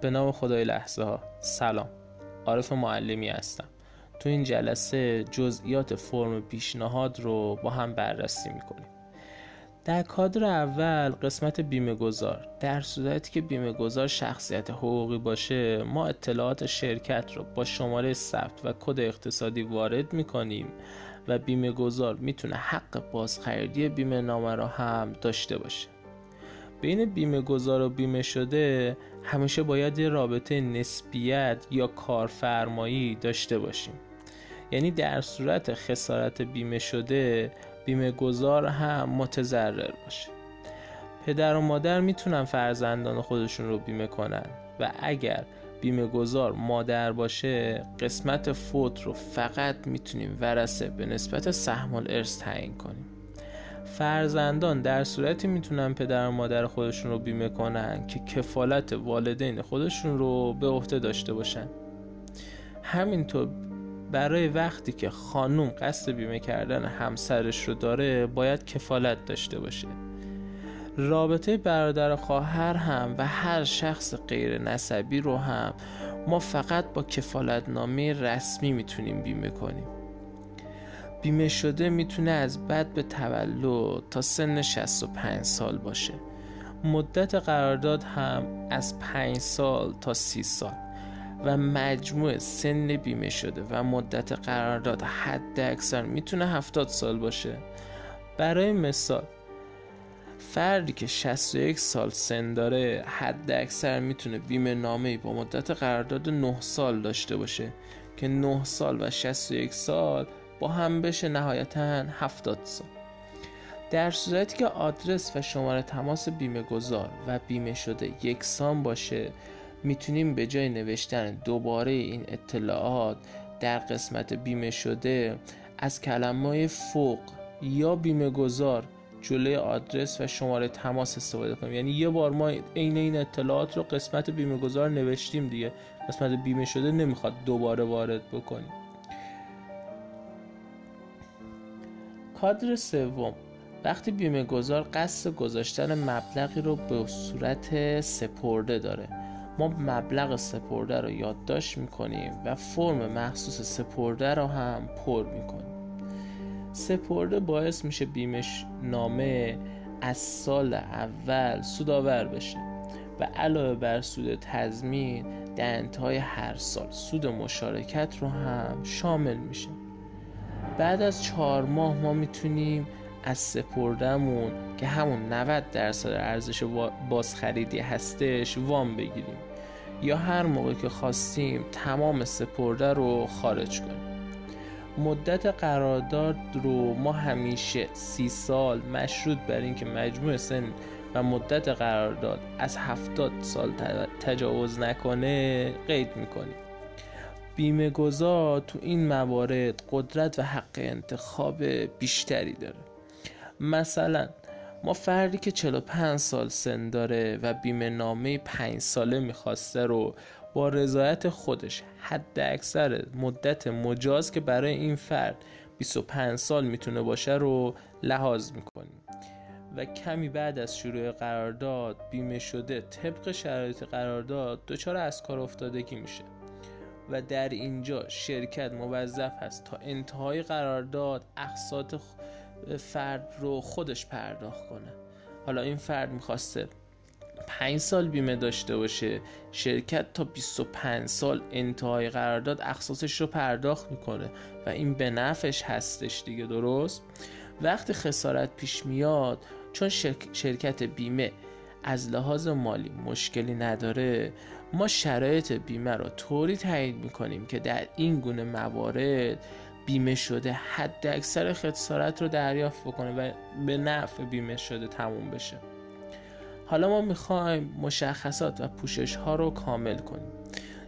به نام خدای لحظه ها سلام. عارف معلمی هستم. تو این جلسه جزئیات فرم پیشنهاد رو با هم بررسی می‌کنیم. در کادر اول قسمت بیمه گذار در صورتی که بیمه گذار شخصیت حقوقی باشه ما اطلاعات شرکت رو با شماره ثبت و کد اقتصادی وارد می‌کنیم و بیمه گذار می‌تونه حق بازخریدی بیمه نامه را هم داشته باشه. بین بیمه گذار و بیمه شده همیشه باید یه رابطه نسبیت یا کارفرمایی داشته باشیم. یعنی در صورت خسارت بیمه شده بیمه گذار هم متضرر باشه. پدر و مادر می‌تونن فرزندان خودشون رو بیمه کنن و اگر بیمه گذار مادر باشه قسمت فوت رو فقط می‌تونیم ورسه به نسبت سهم الارث تعیین کنیم. فرزندان در صورتی می‌تونن پدر و مادر خودشون رو بیمه کنن که کفالت والدین خودشون رو به عهده داشته باشن. همینطور برای وقتی که خانوم قصد بیمه کردن همسرش رو داره باید کفالت داشته باشه. رابطه برادر خواهر هم و هر شخص غیر نسبی رو هم ما فقط با کفالت نامه رسمی می‌تونیم بیمه کنیم. بیمه شده می‌تونه از بد به تولد تا سن 65 سال باشه. مدت قرارداد هم از 5 سال تا 30 سال. و مجموع سن بیمه شده و مدت قرارداد حد اکثر می‌تونه 70 سال باشه. برای مثال فردی که 61 سال سن داره حد اکثر می‌تونه بیمه نامه با مدت قرارداد 9 سال داشته باشه که 9 سال و 61 سال با هم بشه نهایتا 70 سال. در صورتی که آدرس و شماره تماس بیمه گذار و بیمه شده یکسان باشه می‌تونیم به جای نوشتن دوباره این اطلاعات در قسمت بیمه شده از کلمه فوق یا بیمه گذار جلوی آدرس و شماره تماس استفاده کنیم. یعنی یه بار ما عین این اطلاعات رو قسمت بیمه گذار نوشتیم دیگه. قسمت بیمه شده نمی‌خواد دوباره وارد بکنیم. کادر سوم. وقتی بیمه گذار قصد گذاشتن مبلغی رو به صورت سپرده داره. ما مبلغ سپرده رو یادداشت می‌کنیم و فرم مخصوص سپرده رو هم پر می‌کنیم. سپرده باعث میشه بیمش نامه از سال اول سودآور بشه و علاوه بر سود تضمین در انتهای هر سال سود مشارکت رو هم شامل میشه. بعد از چهار ماه ما می‌تونیم از سپردهمون که همون 90 درصد ارزش بازخریدی هستش وام بگیریم. یا هر موقع که خواستیم تمام سپرده رو خارج کنیم. مدت قرارداد رو ما همیشه سی سال مشروط بر اینکه مجموع سن و مدت قرارداد از هفتاد سال تجاوز نکنه قید می‌کنیم. بیمه گذار تو این موارد قدرت و حق انتخاب بیشتری داره. مثلا ما فردی که 45 سال سن داره و بیمه نامه 5 ساله می‌خواسته رو با رضایت خودش حد اکثر مدت مجاز که برای این فرد 25 سال می‌تونه باشه رو لحاظ می‌کنیم. و کمی بعد از شروع قرارداد بیمه شده طبق شرایط قرارداد دچار از کار افتادگی میشه. و در اینجا شرکت موظف هست تا انتهای قرارداد اقساط فرد رو خودش پرداخت کنه. حالا این فرد می‌خواسته 5 سال بیمه داشته باشه. شرکت تا 25 سال انتهای قرارداد اقساطش رو پرداخت می‌کنه و این به نفعش هستش دیگه درست؟ وقتی خسارت پیش میاد چون شرکت بیمه از لحاظ مالی مشکلی نداره ما شرایط بیمه رو طوری تعیین می‌کنیم که در این گونه موارد بیمه شده حد اکثر خسارت رو دریافت بکنه و به نفع بیمه شده تموم بشه. حالا ما می‌خوایم مشخصات و پوشش ها رو کامل کنیم.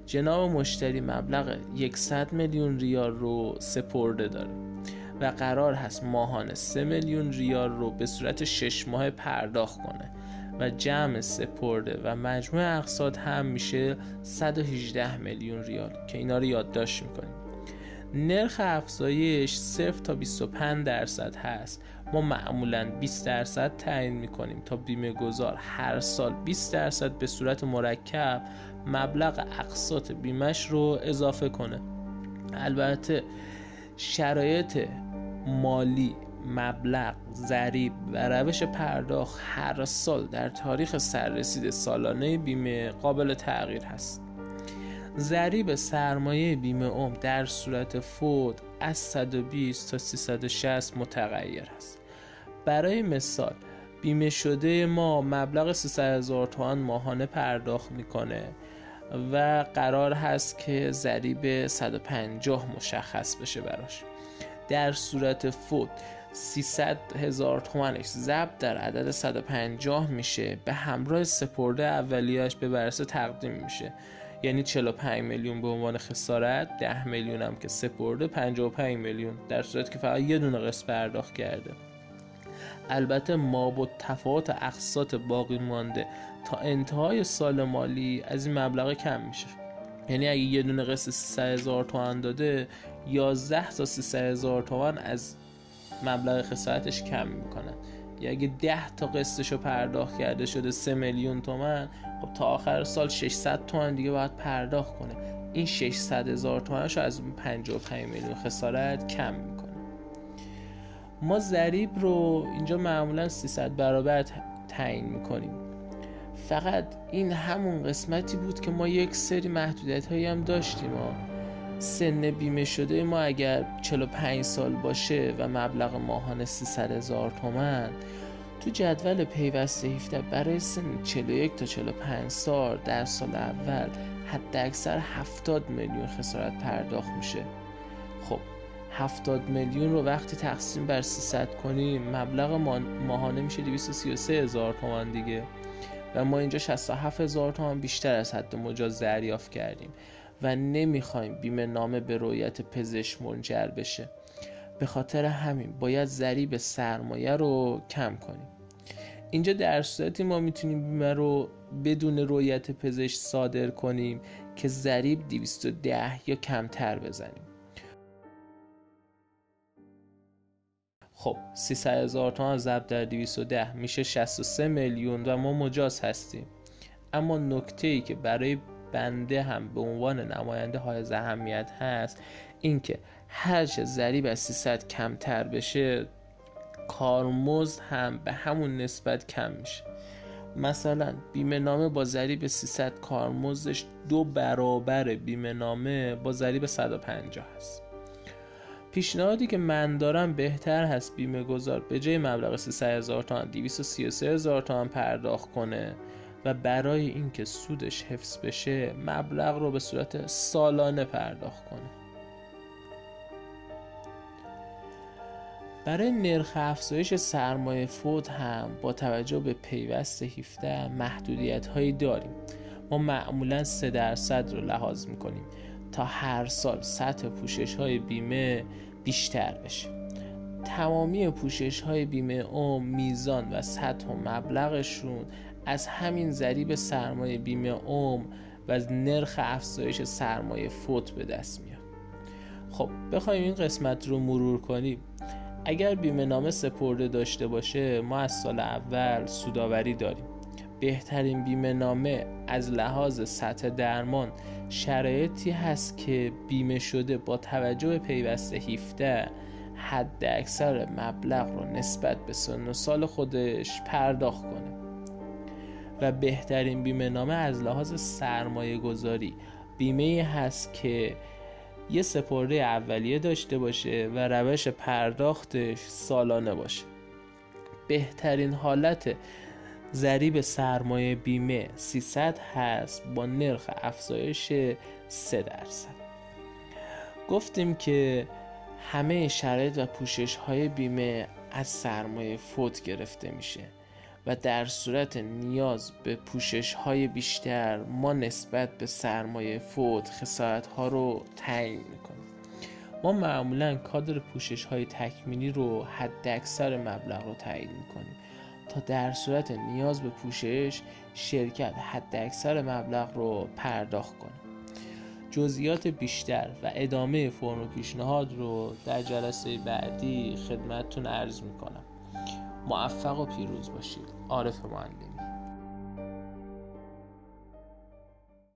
جناب مشتری مبلغ 100 میلیون ریال رو سپرده داره و قرار هست ماهانه 3 میلیون ریال رو به صورت 6 ماه پرداخت کنه. و جمع سپرده و مجموع اقساط هم میشه 118 میلیون ریال که اینا رو یادداشت می‌کنیم. نرخ افزایش 0 تا 25 درصد هست. ما معمولا 20 درصد تعیین می‌کنیم تا بیمه گذار هر سال 20 درصد به صورت مرکب مبلغ اقساط بیمش رو اضافه کنه. البته شرایط مالی مبلغ ضریب و روش پرداخت هر سال در تاریخ سررسید سالانه بیمه قابل تغییر هست. ضریب سرمایه بیمه عمر در صورت فوت از 120 تا 360 متغیر است برای مثال بیمه شده ما مبلغ 300 هزار تومان ماهانه پرداخت می‌کنه و قرار هست که ضریب 150 مشخص بشه براش. در صورت فوت 300 هزار تومنش ضرب در عدد 150 میشه. به همراه سپرده اولیش به ورثه تقدیم میشه. یعنی 45 میلیون به عنوان خسارت 10 میلیون هم که سپرده 55 میلیون. در صورت که فقط یه دونه قسط پرداخت کرده. البته ما با تفاوت اقساط باقی مانده. تا انتهای سال مالی از این مبلغ کم میشه. یعنی اگه یه دونه قسط 300 هزار تومن داده 11 تا 300 هزار تومن از مبلغ خسارتش کم می‌کنن یا اگه 10 تا قسطش رو پرداخت کرده شده 3 میلیون تومن خب تا آخر سال 600 تومن دیگه باید پرداخت کنه. این 600 هزار تومنش رو از 55 میلیون خسارت کم می‌کنه. ما ضریب رو اینجا معمولا 300 برابر تعیین می‌کنیم. فقط این همون قسمتی بود که ما یک سری محدودیت هایی هم داشتیم. ما سن بیمه شده ما اگر 45 سال باشه و مبلغ ماهانه 300 هزار تومن تو جدول پیوسته 17 برای سن 41 تا 45 سال در سال اول حد اکثر 70 میلیون خسارت پرداخت میشه. خب 70 میلیون رو وقتی تقسیم بر 300 کنیم مبلغ ماهانه میشه 233 هزار تومان دیگه. و ما اینجا 67 هزار تومان بیشتر از حد مجاز دریافت کردیم. و نمی‌خوایم بیمه نامه به رویت پزشک منجر بشه. به خاطر همین باید ضریب سرمایه رو کم کنیم. اینجا در صورتی ما می‌تونیم بیمه رو بدون رویت پزشک صادر کنیم که ضریب 210 یا کمتر بزنیم. خب 300 هزار تومان ضرب در 210 میشه 63 میلیون و ما مجاز هستیم. اما نکته ای که برای بنده هم به عنوان نماینده های اهمیت هست. اینکه هرچه ضریب از 300 کمتر بشه کارمزد هم به همون نسبت کم میشه. مثلا بیمه نامه با ضریب 300 کارمزدش دو برابر بیمه نامه با ضریب 150 هست. پیشنهادی که من دارم بهتر هست بیمه گذار به جای مبلغ 300 هزار تومن 233 هزار تومن پرداخت کنه. و برای اینکه سودش حفظ بشه مبلغ رو به صورت سالانه پرداخت کنه. برای نرخ افزایش سرمایه فوت هم با توجه به پیوست 17 محدودیت هایی داریم. ما معمولا 3 درصد رو لحاظ می‌کنیم تا هر سال سطح پوشش های بیمه بیشتر بشه. تمامی پوشش های بیمه اوم میزان و سطح و مبلغشون از همین ضریب سرمایه بیمه اوم و از نرخ افزایش سرمایه فوت به دست میاد. خب بخوایم این قسمت رو مرور کنیم. اگر بیمه نامه سپرده داشته باشه ما از سال اول سوداوری داریم. بهترین بیمه نامه از لحاظ سطح درمان شرایطی هست که بیمه شده با توجه به پیوسته 17 حد اکثر مبلغ رو نسبت به سن و سال خودش پرداخت کنه. و بهترین بیمه نامه از لحاظ سرمایه گذاری بیمه هست که یه سپرده اولیه داشته باشه و روش پرداختش سالانه باشه. بهترین حالت ضریب سرمایه بیمه 300 هست با نرخ افزایش 3 درصد. گفتیم که همه شرایط و پوشش های بیمه از سرمایه فوت گرفته میشه و در صورت نیاز به پوشش های بیشتر ما نسبت به سرمایه فوت خسارت ها رو تعیین می‌کنیم. ما معمولا کادر پوشش های تکمیلی رو حد اکثر مبلغ رو تعیین می‌کنیم تا در صورت نیاز به پوشش شرکت حد اکثر مبلغ رو پرداخت کنه. جزئیات بیشتر و ادامه فرم پیشنهاد رو در جلسه بعدی خدمتتون عرض می‌کنم. موفق و پیروز باشید. عارف معلم